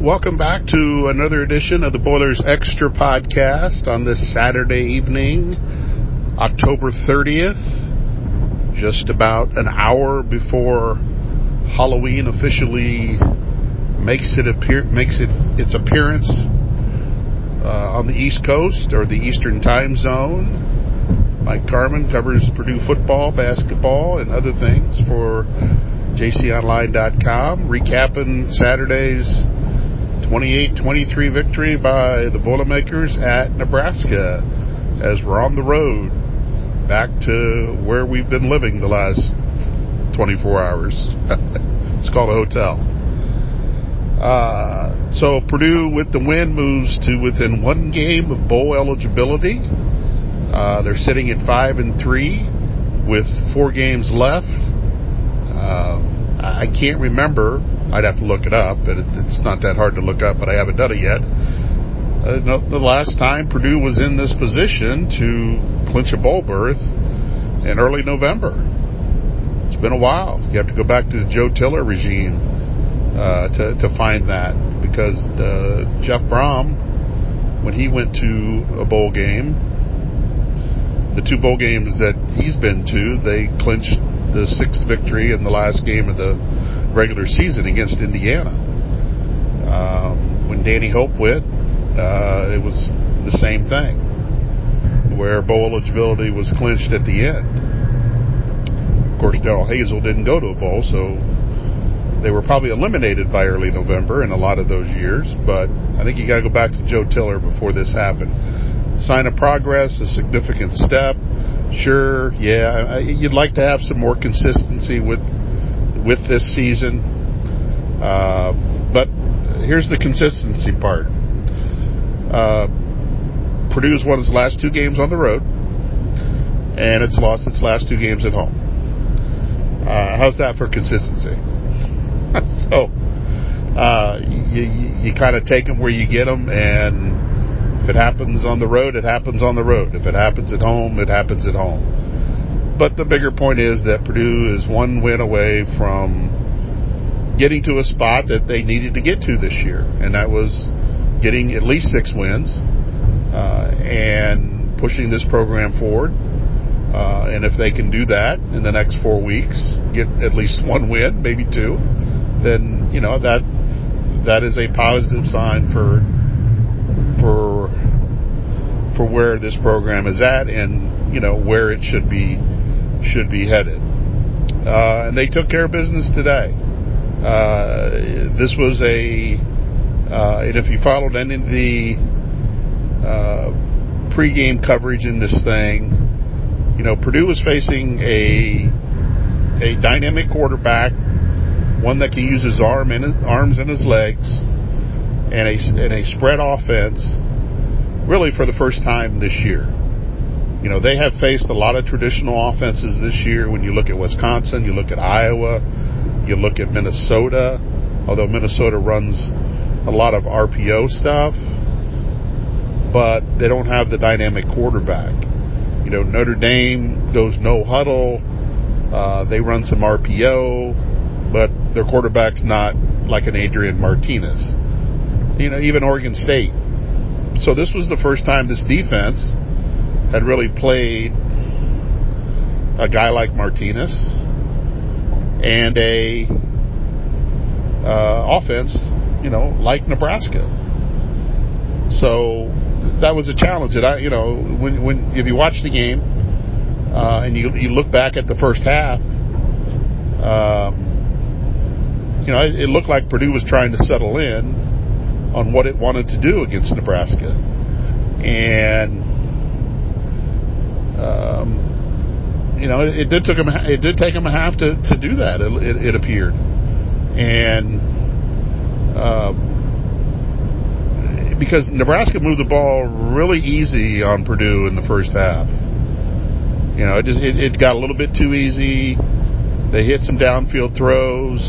welcome back to another edition of the Boilers Extra podcast on this Saturday evening, October 30th, just about an hour before Halloween officially makes it appear makes it its appearance uh, on the East Coast or the Eastern Time Zone. Mike Carmin covers Purdue football, basketball, and other things for JCOnline.com, recapping Saturday's 28-23 victory by the Boilermakers at Nebraska as we're on the road back to where we've been living the last 24 hours. it's called a hotel. Uh, so Purdue, with the win, moves to within one game of bowl eligibility. Uh, they're sitting at five and three with four games left. Uh, I can't remember. I'd have to look it up, but it's not that hard to look up, but I haven't done it yet. Uh, no, the last time Purdue was in this position to clinch a bowl berth in early November. It's been a while. You have to go back to the Joe Tiller regime uh, to, to find that because uh, Jeff Brohm, when he went to a bowl game, the two bowl games that he's been to, they clinched the sixth victory in the last game of the regular season against Indiana. Um, when Danny Hope went, uh, it was the same thing, where bowl eligibility was clinched at the end. Of course, Darrell Hazell didn't go to a bowl, so they were probably eliminated by early November in a lot of those years. But I think you got to go back to Joe Tiller before this happened. Sign of progress, a significant step Sure, yeah, you'd like to have some more consistency with with this season, uh, but here's the consistency part. Uh, Purdue's won its last two games on the road, and it's lost its last two games at home. Uh, how's that for consistency? so uh, you, you, you kind of take them where you get them, and if it happens on the road, it happens on the road. If it happens at home, it happens at home. But the bigger point is that Purdue is one win away from getting to a spot that they needed to get to this year, and that was getting at least six wins uh, and pushing this program forward. Uh, and if they can do that in the next four weeks, get at least one win, maybe two, then you know that that is a positive sign for for for where this program is at and you know where it should be should be headed. Uh, and they took care of business today. Uh, this was a uh, and if you followed any of the uh, pregame coverage in this thing, you know Purdue was facing a a dynamic quarterback, one that can use his arm and his arms and his legs and a, and a spread offense really for the first time this year. You know, they have faced a lot of traditional offenses this year. When you look at Wisconsin, you look at Iowa, you look at Minnesota, although Minnesota runs a lot of RPO stuff, but they don't have the dynamic quarterback. You know, Notre Dame goes no huddle. Uh, they run some RPO, but their quarterback's not like an Adrian Martinez you know, even Oregon State. So this was the first time this defense had really played a guy like Martinez and a uh, offense, you know, like Nebraska. So that was a challenge. That I, you know, when when if you watch the game uh, and you you look back at the first half, um, you know, it, it looked like Purdue was trying to settle in on what it wanted to do against Nebraska. And um, you know, it, it, did took them it did take them a half to, to do that. It, it, it appeared, and um, because Nebraska moved the ball really easy on Purdue in the first half. You know, it just it, it got a little bit too easy. They hit some downfield throws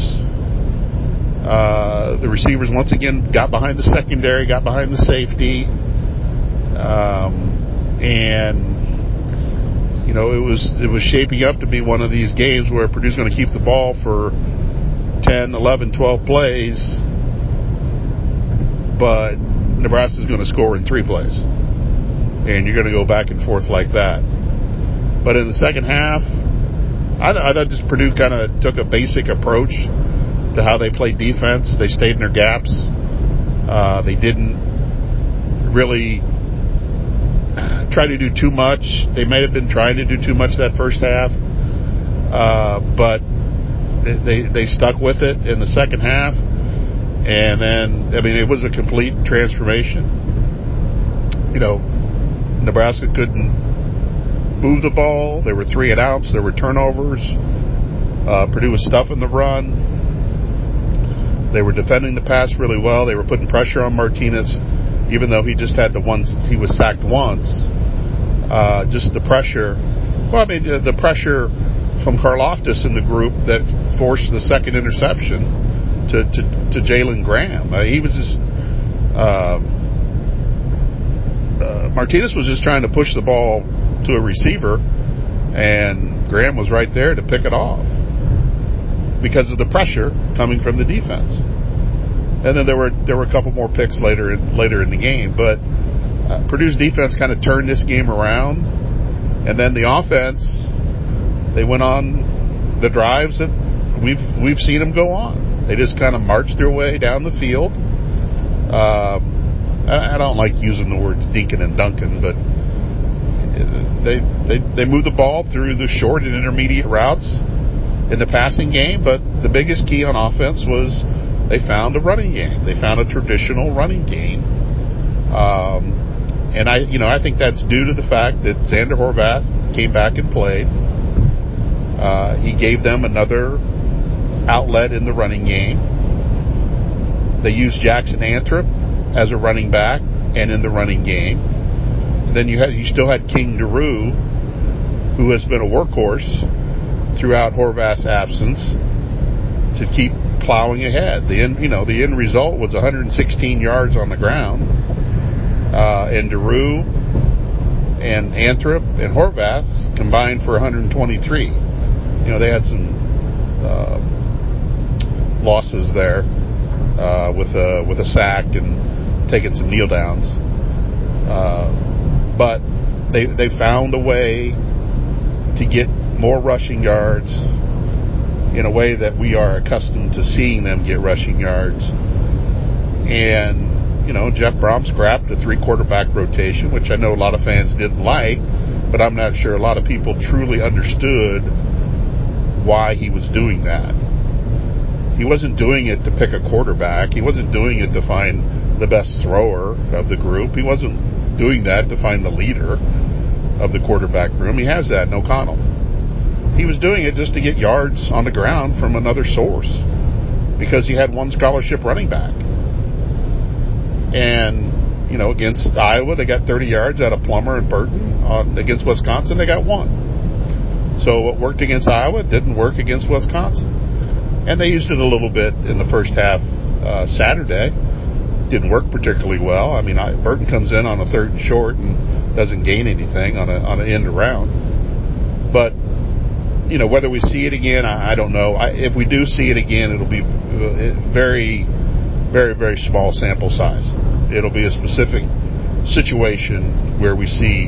uh, the receivers once again got behind the secondary, got behind the safety, um, and you know it was it was shaping up to be one of these games where Purdue's going to keep the ball for 10, 11, 12 plays, but Nebraska's going to score in three plays. And you're going to go back and forth like that. But in the second half, I, th- I thought just Purdue kind of took a basic approach to how they played defense. They stayed in their gaps. Uh, they didn't really try to do too much. They may have been trying to do too much that first half, uh, but they they stuck with it in the second half. And then, I mean, it was a complete transformation. You know, Nebraska couldn't move the ball. There were three and outs. There were turnovers. Uh, Purdue was stuffing the run. They were defending the pass really well. They were putting pressure on Martinez, even though he just had to once. He was sacked once. Uh, just the pressure. Well, I mean, the pressure from Karlaftis in the group that forced the second interception to to, to Jalen Graham. Uh, he was just. Um, uh, Martinez was just trying to push the ball to a receiver, and Graham was right there to pick it off because of the pressure coming from the defense. And then there were there were a couple more picks later in, later in the game, but uh, Purdue's defense kind of turned this game around, and then the offense they went on the drives that we've we've seen them go on. They just kind of marched their way down the field. Uh, I, I don't like using the words dinking and dunking, but they they they move the ball through the short and intermediate routes in the passing game, but the biggest key on offense was they found a running game. They found a traditional running game. Um, and I, you know, I think that's due to the fact that Zander Horvath came back and played. Uh, he gave them another outlet in the running game. They used Jackson Anthrop as a running back and in the running game. Then you had you still had King Doerue, who has been a workhorse throughout Horvath's absence to keep plowing ahead. The end, you know, the end result was 116 yards on the ground, uh, and Doerue and Anthrop and Horvath combined for 123. You know, they had some uh, losses there uh, with a with a sack and taking some kneel downs, uh, but they they found a way to get more rushing yards in a way that we are accustomed to seeing them get rushing yards. And, you know, Jeff Brohm scrapped a three quarterback rotation, which I know a lot of fans didn't like, but I'm not sure a lot of people truly understood why he was doing that. He wasn't doing it to pick a quarterback. He wasn't doing it to find the best thrower of the group. He wasn't doing that to find the leader of the quarterback room. He has that in O'Connell. He was doing it just to get yards on the ground from another source because he had one scholarship running back. And, you know, against Iowa, they got 30 yards out of Plummer and Burton. Uh, against Wisconsin, they got one. So what worked against Iowa didn't work against Wisconsin. And they used it a little bit in the first half uh, Saturday. Didn't work particularly well. I mean, I, Burton comes in on a third and short and doesn't gain anything on a on an end around. But you know, whether we see it again, I, I don't know. I, if we do see it again, it'll be uh, very, very, very small sample size. It'll be a specific situation where we see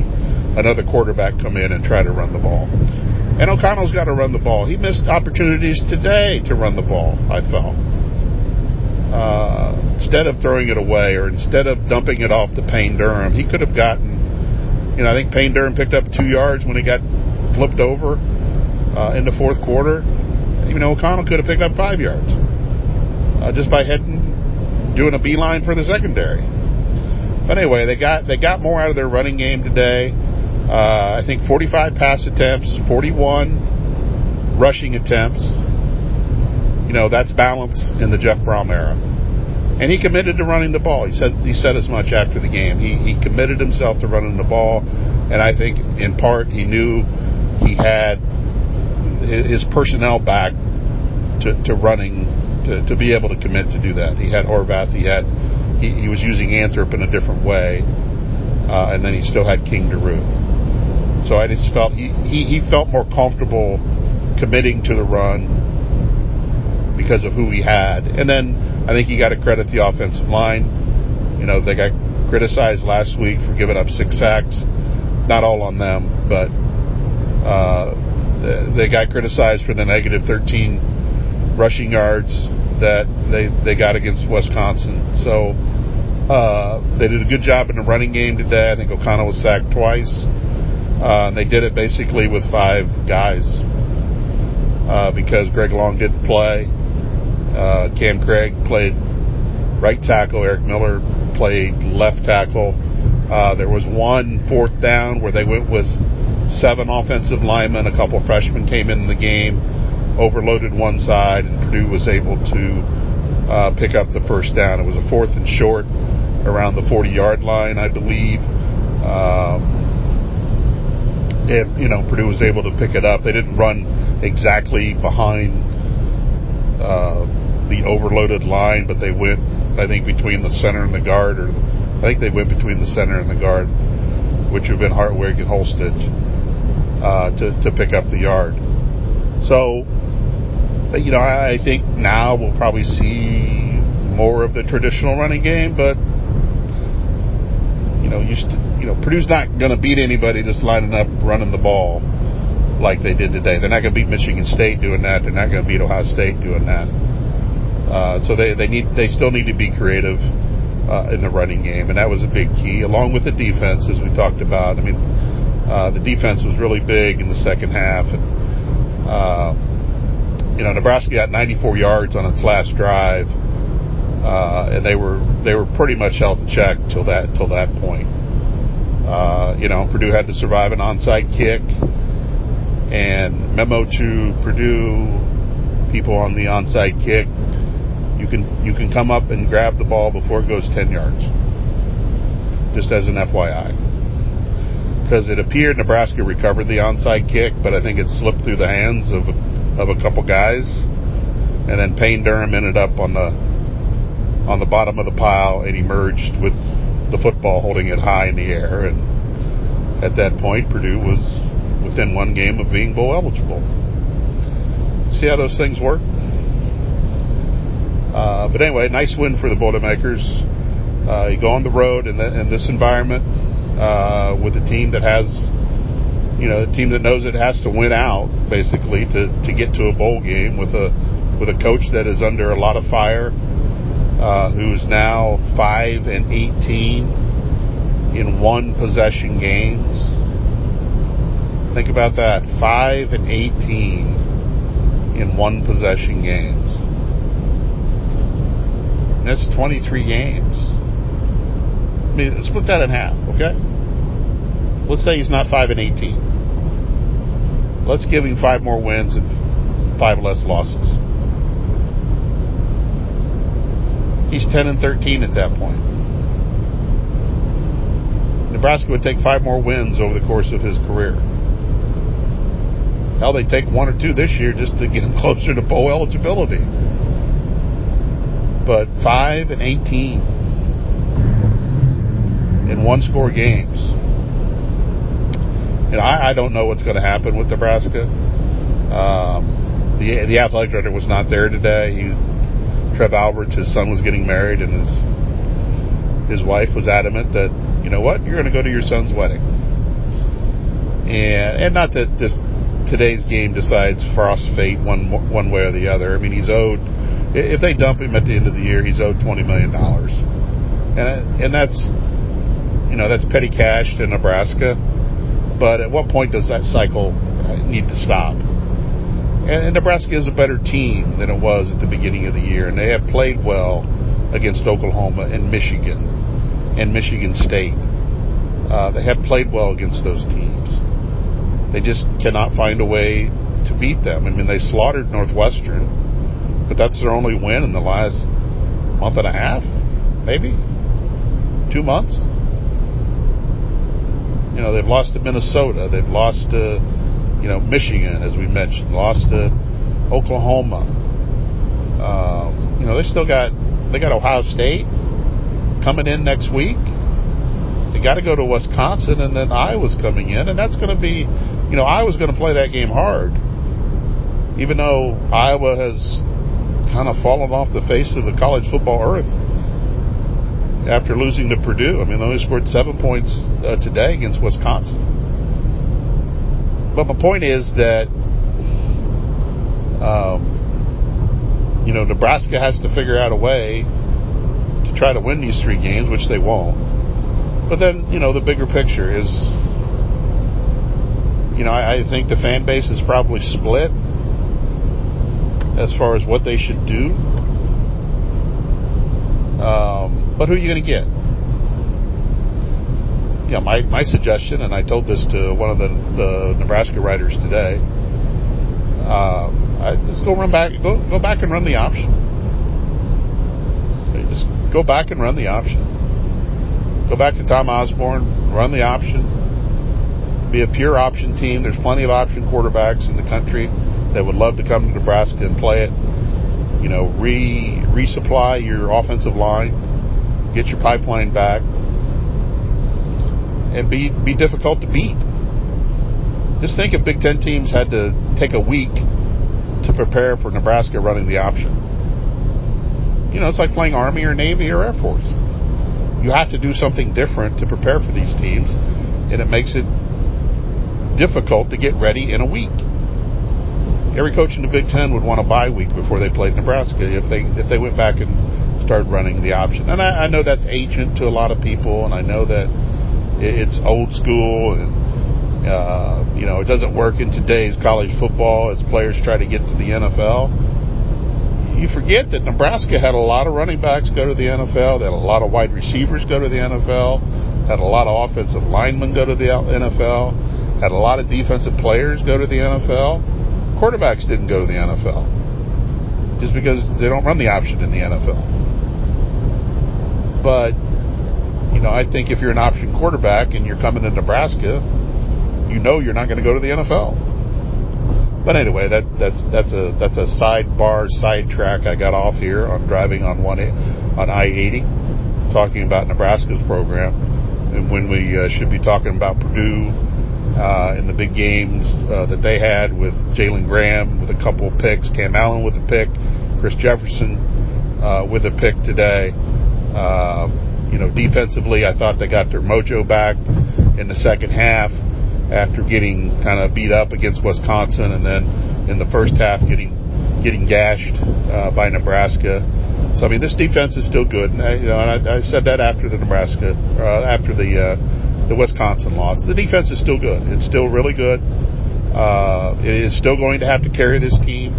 another quarterback come in and try to run the ball. And O'Connell's got to run the ball. He missed opportunities today to run the ball, I felt. Uh, instead of throwing it away or instead of dumping it off to Payne Durham, he could have gotten, you know, I think Payne Durham picked up two yards when he got flipped over uh, in the fourth quarter. You know, O'Connell could have picked up five yards uh, just by heading, doing a beeline for the secondary. But anyway, they got they got more out of their running game today. Uh, I think 45 pass attempts, 41 rushing attempts. You know, that's balance in the Jeff Brohm era. And he committed to running the ball. He said he said as much after the game. He he committed himself to running the ball, and I think in part he knew he had his personnel back to, to running to, to be able to commit to do that. He had Horvath. He had he, he was using Anthrop in a different way, uh, and then he still had King Doerue. So I just felt he, he, he felt more comfortable committing to the run because of who he had. And then I think he got to credit the offensive line. You know, they got criticized last week for giving up six sacks. Not all on them, but uh, they got criticized for the negative 13 rushing yards that they they got against Wisconsin. So uh, they did a good job in the running game today. I think O'Connell was sacked twice. Uh, and they did it basically with five guys uh, because Greg Long didn't play. Uh, Cam Craig played right tackle. Eric Miller played left tackle. Uh, there was one fourth down where they went with seven offensive linemen. A couple freshmen came in the game, overloaded one side, and Purdue was able to uh, pick up the first down. It was a fourth and short around the 40 yard line, I believe. Um, if you know Purdue was able to pick it up, they didn't run exactly behind uh, the overloaded line, but they went, I think, between the center and the guard, or I think they went between the center and the guard, which would have been Hartwig and Holstege uh, to to pick up the yard. So, you know, I think now we'll probably see more of the traditional running game, but you know, you st- you know, Purdue's not going to beat anybody just lining up running the ball like they did today. They're not going to beat Michigan State doing that. They're not going to beat Ohio State doing that. Uh, so they they need they still need to be creative uh, in the running game, and that was a big key, along with the defense, as we talked about. I mean, uh, the defense was really big in the second half, and uh, you know Nebraska got 94 yards on its last drive, uh, and they were they were pretty much held in check till that till that point. Uh, you know, Purdue had to survive an onside kick, and memo to Purdue people on the onside kick you can you can come up and grab the ball before it goes 10 yards. Just as an FYI. Because it appeared Nebraska recovered the onside kick, but I think it slipped through the hands of of a couple guys, and then Payne Durham ended up on the on the bottom of the pile and emerged with the football holding it high in the air. And at that point, Purdue was within one game of being bowl eligible. See how those things work? Uh, but anyway, nice win for the Boilermakers. Uh, you go on the road in, the, in this environment uh, with a team that has, you know, a team that knows it has to win out basically to, to get to a bowl game with a with a coach that is under a lot of fire, uh, who's now five and eighteen in one possession games. Think about that, five and eighteen in one possession games. That's 23 games. I mean, split that in half, okay? Let's say he's not 5 and 18. Let's give him five more wins and five less losses. He's 10 and 13 at that point. Nebraska would take five more wins over the course of his career. Hell, they take one or two this year just to get him closer to bowl eligibility but 5 and 18 in one score games. Know, I, I don't know what's going to happen with Nebraska. Um, the the athletic director was not there today. He, Trev Alberts, his son was getting married, and his his wife was adamant that you know what, you're going to go to your son's wedding, and and not that this today's game decides Frost's fate one one way or the other. I mean, he's owed if they dump him at the end of the year, he's owed twenty million dollars, and and that's you know that's petty cash to Nebraska. But at what point does that cycle need to stop? And, and Nebraska is a better team than it was at the beginning of the year, and they have played well against Oklahoma and Michigan and Michigan State. Uh, they have played well against those teams. They just cannot find a way to beat them. I mean, they slaughtered Northwestern but that's their only win in the last month and a half, maybe two months. You know, they've lost to Minnesota, they've lost to, you know, Michigan, as we mentioned, lost to Oklahoma. Um, you know, they still got they got Ohio State coming in next week. They got to go to Wisconsin, and then Iowa's coming in, and that's going to be, you know, Iowa's going to play that game hard, even though Iowa has kind of fallen off the face of the college football earth. After losing to Purdue. I mean, they only scored seven points uh, today against Wisconsin. But my point is that, um, you know, Nebraska has to figure out a way to try to win these three games, which they won't. But then, you know, the bigger picture is, you know, I, I think the fan base is probably split as far as what they should do. Um, but who are you going to get? Yeah, my, my suggestion, and I told this to one of the, the Nebraska writers today, uh, I just go run back, go go back and run the option. Just go back and run the option. Go back to Tom Osborne, run the option. Be a pure option team. There's plenty of option quarterbacks in the country that would love to come to Nebraska and play it. You know, re resupply your offensive line, get your pipeline back, and be be difficult to beat. Just think if Big Ten teams had to take a week to prepare for Nebraska running the option. You know, it's like playing Army or Navy or Air Force. You have to do something different to prepare for these teams, and it makes it difficult to get ready in a week every coach in the Big Ten would want a bye week before they played Nebraska if they if they went back and started running the option. And I, I know that's ancient to a lot of people, and I know that it's old school, and uh, you know it doesn't work in today's college football as players try to get to the NFL. You forget that Nebraska had a lot of running backs go to the NFL. Had a lot of wide receivers go to the NFL. Had a lot of offensive linemen go to the NFL. Had a lot of defensive players go to the NFL quarterbacks didn't go to the NFL just because they don't run the option in the NFL. But you know, I think if you're an option quarterback and you're coming to Nebraska, you know you're not going to go to the NFL. But anyway, that that's that's a that's a sidebar sidetrack I got off here on driving on one on I-80, talking about Nebraska's program, and when we uh, should be talking about Purdue uh, in the big games uh, that they had with Jalen Graham with a couple picks, Cam Allen with a pick, Chris Jefferson uh, with a pick today. Uh, you know, defensively, I thought they got their mojo back in the second half after getting kind of beat up against Wisconsin, and then in the first half getting getting gashed uh, by Nebraska. So I mean, this defense is still good. And I, you know, and I, I said that after the Nebraska, uh, after the uh, the Wisconsin loss. The defense is still good. It's still really good. Uh, it is still going to have to carry this team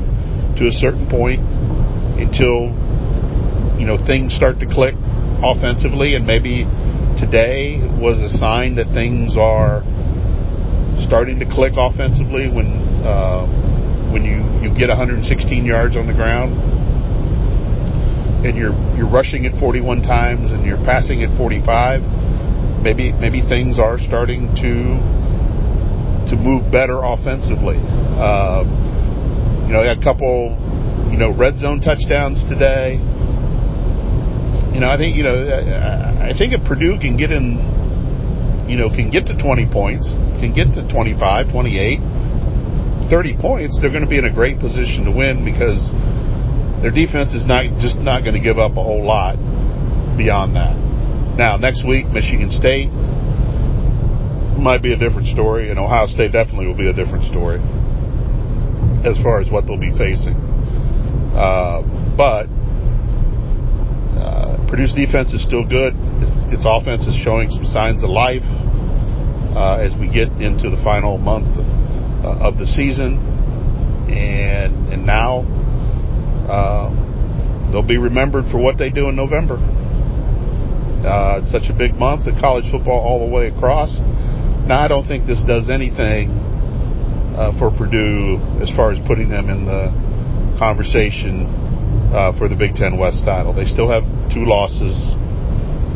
to a certain point until you know things start to click offensively, and maybe today was a sign that things are starting to click offensively when uh, when you you get 116 yards on the ground and you're you're rushing it 41 times and you're passing it 45 maybe maybe things are starting to to move better offensively. Uh, you know, had a couple, you know, red zone touchdowns today. You know, I think you know, I think if Purdue can get in, you know, can get to 20 points, can get to 25, 28, 30 points, they're going to be in a great position to win because their defense is not just not going to give up a whole lot beyond that. Now, next week, Michigan State might be a different story, and Ohio State definitely will be a different story as far as what they'll be facing. Uh, but Purdue's defense is still good. Its, its, offense is showing some signs of life uh, as we get into the final month uh, of the season, and and now uh, they'll be remembered for what they do in November. Uh, it's such a big month of college football all the way across. Now, I don't think this does anything uh, for Purdue as far as putting them in the conversation uh, for the Big Ten West title. They still have two losses,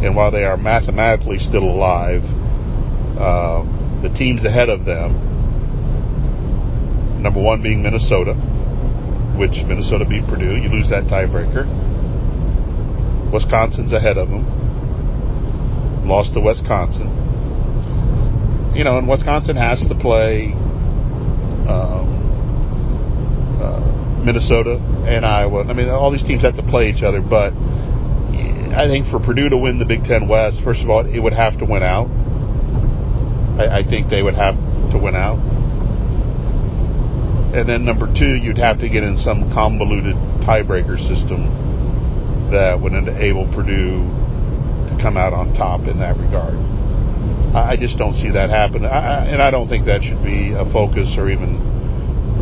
and while they are mathematically still alive, uh, the teams ahead of them, number one being Minnesota, which Minnesota beat Purdue, you lose that tiebreaker. Wisconsin's ahead of them lost to Wisconsin. You know, and Wisconsin has to play um, uh, Minnesota and Iowa. I mean, all these teams have to play each other, but I think for Purdue to win the Big Ten West, first of all, it would have to win out. I, I think they would have to win out. And then number two, you'd have to get in some convoluted tiebreaker system that would enable Purdue to come out on top in that regard. I just don't see that happen, I, and I don't think that should be a focus or even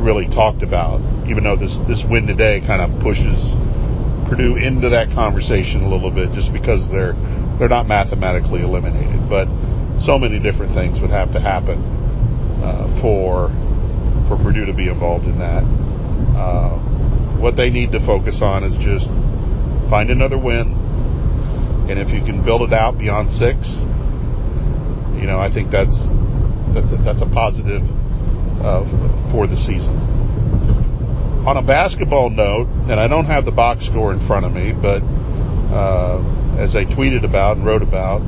really talked about. Even though this this win today kind of pushes Purdue into that conversation a little bit, just because they're they're not mathematically eliminated. But so many different things would have to happen uh, for for Purdue to be involved in that. Uh, what they need to focus on is just find another win, and if you can build it out beyond six, you know, I think that's that's a, that's a positive uh, for the season. On a basketball note, and I don't have the box score in front of me, but uh, as I tweeted about and wrote about,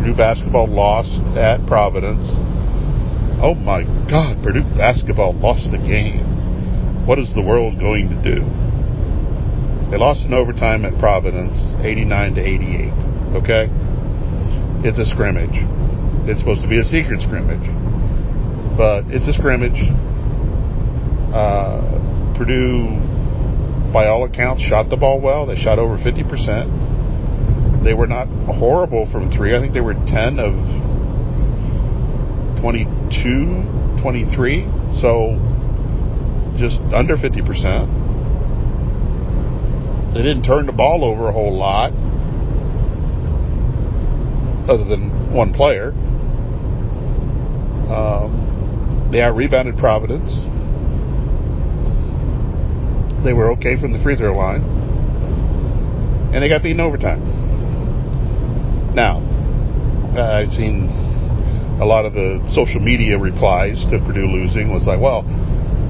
Purdue basketball lost at Providence. Oh my God, Purdue basketball lost the game. What is the world going to do? They lost in overtime at Providence, 89 to 88. Okay? It's a scrimmage. It's supposed to be a secret scrimmage, but it's a scrimmage. Uh, Purdue, by all accounts, shot the ball well. They shot over 50%. They were not horrible from three. I think they were 10 of 22, 23. So just under 50%. They didn't turn the ball over a whole lot, other than one player. Um, they out rebounded Providence they were okay from the free throw line. And they got beaten overtime. Now, uh, I've seen a lot of the social media replies to Purdue losing was like, well,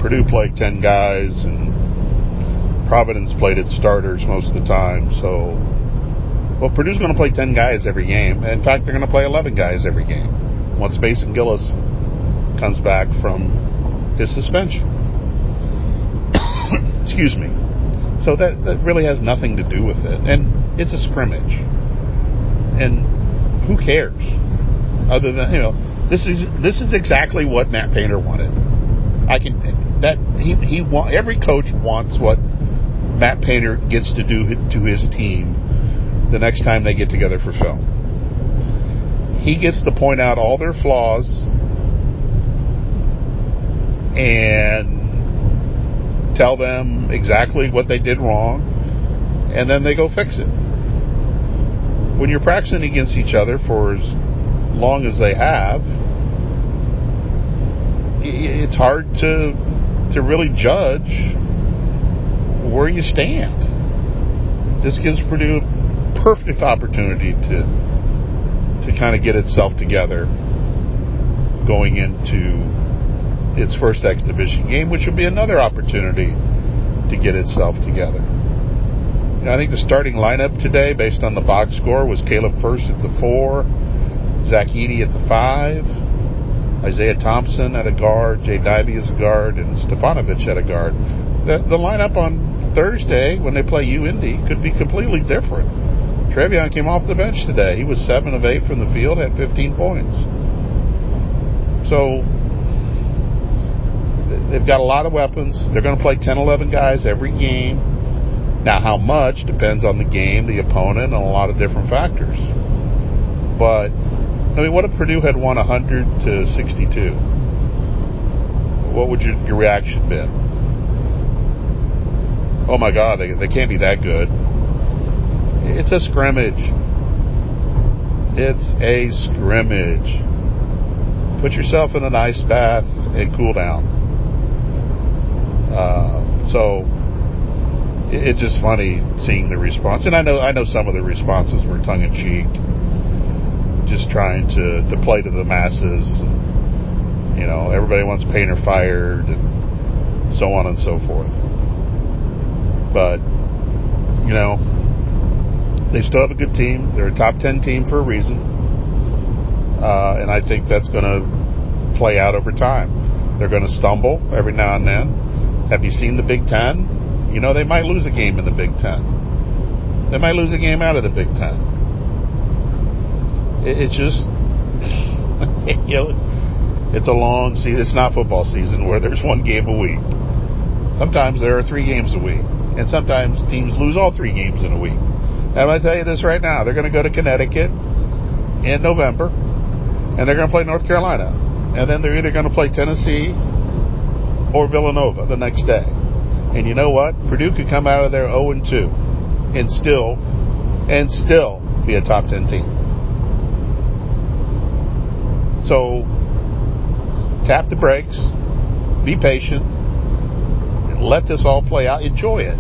Purdue played 10 guys and Providence played its starters most of the time. So, well, Purdue's going to play 10 guys every game. In fact, they're going to play 11 guys every game once Mason Gillis comes back from his suspension. Excuse me. So that, that really has nothing to do with it. And it's a scrimmage. And who cares? Other than, you know, this is this is exactly what Matt Painter wanted. I can that he he want every coach wants what Matt Painter gets to do to his team the next time they get together for film. He gets to point out all their flaws and tell them exactly what they did wrong, and then they go fix it. When you're practicing against each other for as long as they have, it's hard to to really judge where you stand. This gives Purdue a perfect opportunity to to kind of get itself together going into its first exhibition game, which would be another opportunity to get itself together. You know, I think the starting lineup today, based on the box score, was Caleb Furst at the four, Zach Edey at the five, Isaiah Thompson at a guard, Jaden Ivey as a guard, and Stefanovic at a guard. The, the lineup on Thursday, when they play UIndy, could be completely different. Trevion came off the bench today. He was 7 of 8 from the field, had 15 points. So they've got a lot of weapons. They're going to play 10, 11 guys every game. Now, how much depends on the game, the opponent, and a lot of different factors. But, I mean, what if Purdue had won 100 to 62? What would your, your reaction been? Oh my God, they, they can't be that good. It's a scrimmage. It's a scrimmage. Put yourself in an ice bath and cool down. Uh, so it, it's just funny seeing the response, and I know I know some of the responses were tongue in cheek, just trying to to play to the masses. And, you know, everybody wants Painter fired, and so on and so forth. But you know, they still have a good team. They're a top ten team for a reason, uh, and I think that's going to play out over time. They're going to stumble every now and then have you seen the Big Ten? You know they might lose a game in the Big Ten. They might lose a game out of the Big Ten. It, it's just, you know, it's a long season. It's not football season where there's one game a week. Sometimes there are three games a week, and sometimes teams lose all three games in a week. And I'm going to tell you this right now: they're going to go to Connecticut in November, and they're going to play North Carolina, and then they're either going to play Tennessee or Villanova the next day. And you know what? Purdue could come out of there 0 and 2 and still and still be a top 10 team. So tap the brakes, be patient, and let this all play out. Enjoy it.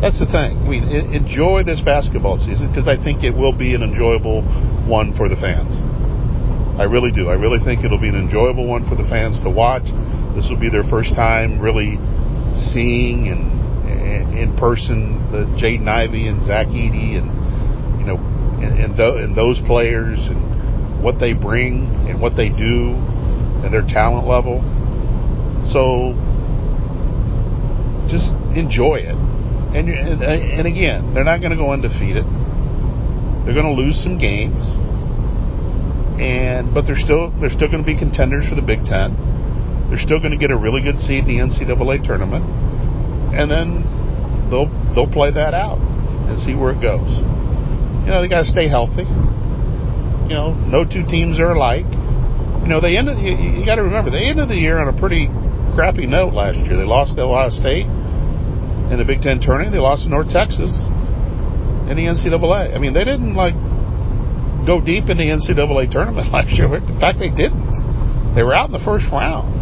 That's the thing. I mean, enjoy this basketball season because I think it will be an enjoyable one for the fans. I really do. I really think it'll be an enjoyable one for the fans to watch. This will be their first time really seeing and in person the Jaden Ivey and Zach Edey and you know and, and, and those players and what they bring and what they do and their talent level. So just enjoy it. And and, and again, they're not going to go undefeated. They're going to lose some games, and but they're still they're still going to be contenders for the Big Ten. They're still going to get a really good seed in the NCAA tournament, and then they'll they'll play that out and see where it goes. You know, they got to stay healthy. You know, no two teams are alike. You know, they ended. You, you got to remember they ended the year on a pretty crappy note last year. They lost to Ohio State in the Big Ten tournament. They lost to North Texas in the NCAA. I mean, they didn't like go deep in the NCAA tournament last year. In fact, they didn't. They were out in the first round.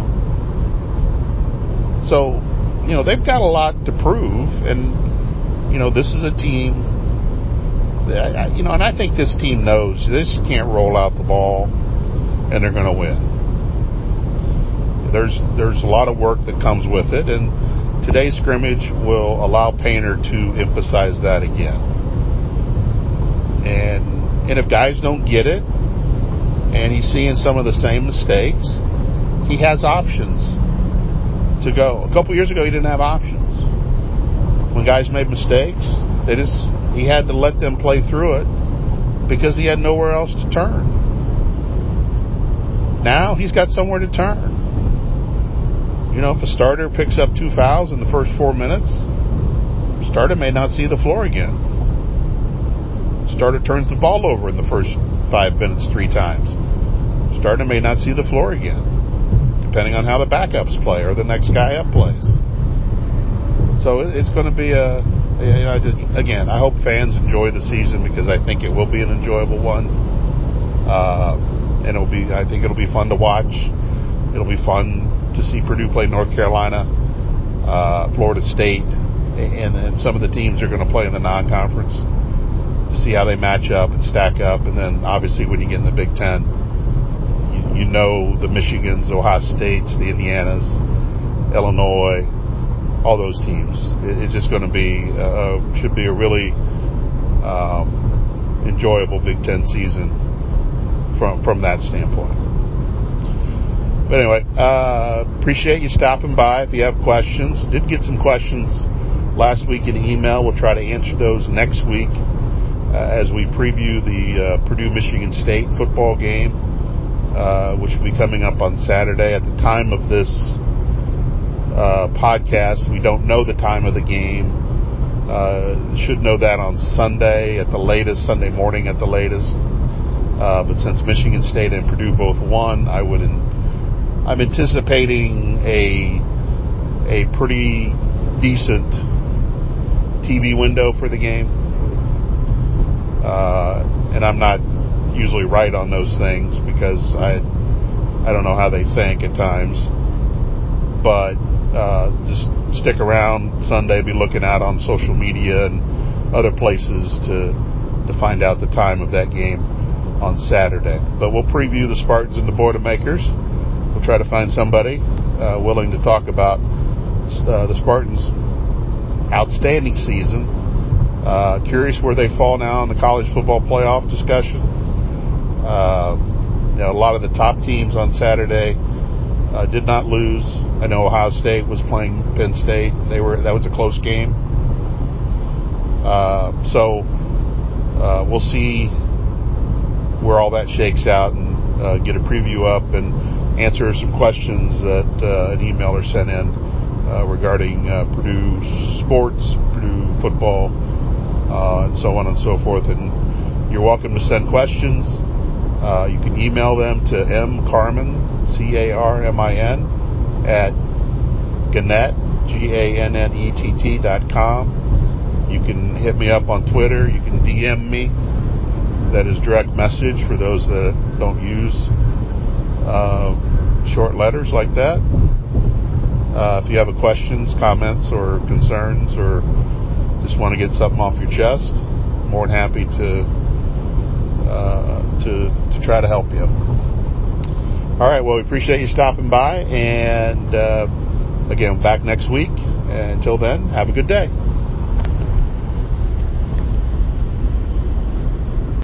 So you know, they've got a lot to prove, and you know, this is a team. That, you know, and I think this team knows this can't roll out the ball, and they're going to win. There's there's a lot of work that comes with it, and today's scrimmage will allow Painter to emphasize that again. And and if guys don't get it, and he's seeing some of the same mistakes, he has options to go. A couple years ago, he didn't have options. When guys made mistakes, they just he had to let them play through it because he had nowhere else to turn. Now he's got somewhere to turn. You know, if a starter picks up two fouls in the first four minutes, starter may not see the floor again. Starter turns the ball over in the first five minutes three times. Starter may not see the floor again depending on how the backups play or the next guy up plays. So it's going to be a, you know, again, I hope fans enjoy the season because I think it will be an enjoyable one. Uh, and it'll be, I think it'll be fun to watch. It'll be fun to see Purdue play North Carolina, uh, Florida State, and, and some of the teams are going to play in the non-conference to see how they match up and stack up. And then obviously when you get in the Big Ten, you know the Michigans, Ohio States, the Indianas, Illinois, all those teams. It's just going to be uh, should be a really um, enjoyable Big Ten season from from that standpoint. But anyway, uh, appreciate you stopping by. If you have questions, did get some questions last week in email. We'll try to answer those next week uh, as we preview the uh, Purdue Michigan State football game uh, which will be coming up on Saturday. At the time of this uh, podcast, we don't know the time of the game. Uh, should know that on Sunday at the latest, Sunday morning at the latest. Uh, but since Michigan State and Purdue both won, I would. In, I'm anticipating a a pretty decent TV window for the game, uh, and I'm not usually right on those things because I I don't know how they think at times. But uh, just stick around Sunday, be looking out on social media and other places to to find out the time of that game on Saturday. But we'll preview the Spartans and the Boilermakers. We'll try to find somebody uh, willing to talk about uh, the Spartans' outstanding season. Uh, curious where they fall now in the college football playoff discussion. Uh, you know, a lot of the top teams on Saturday uh, did not lose. I know Ohio State was playing Penn State. They were that was a close game. Uh, so uh, we'll see where all that shakes out and uh, get a preview up and answer some questions that uh, an emailer sent in uh, regarding Purdue sports, Purdue football, and so on and so forth. And you're welcome to send questions. You can email them to mcarmin, C-A-R-M-I-N, at Gannett, G-A-N-N-E-T-T dot com. You can hit me up on Twitter. You can DM me. That is direct message for those that don't use uh, short letters like that. Uh, if you have questions, comments, or concerns, or just want to get something off your chest, more than happy to uh, to to try to help you. All right. Well, we appreciate you stopping by, and uh, again, back next week. And until then, have a good day.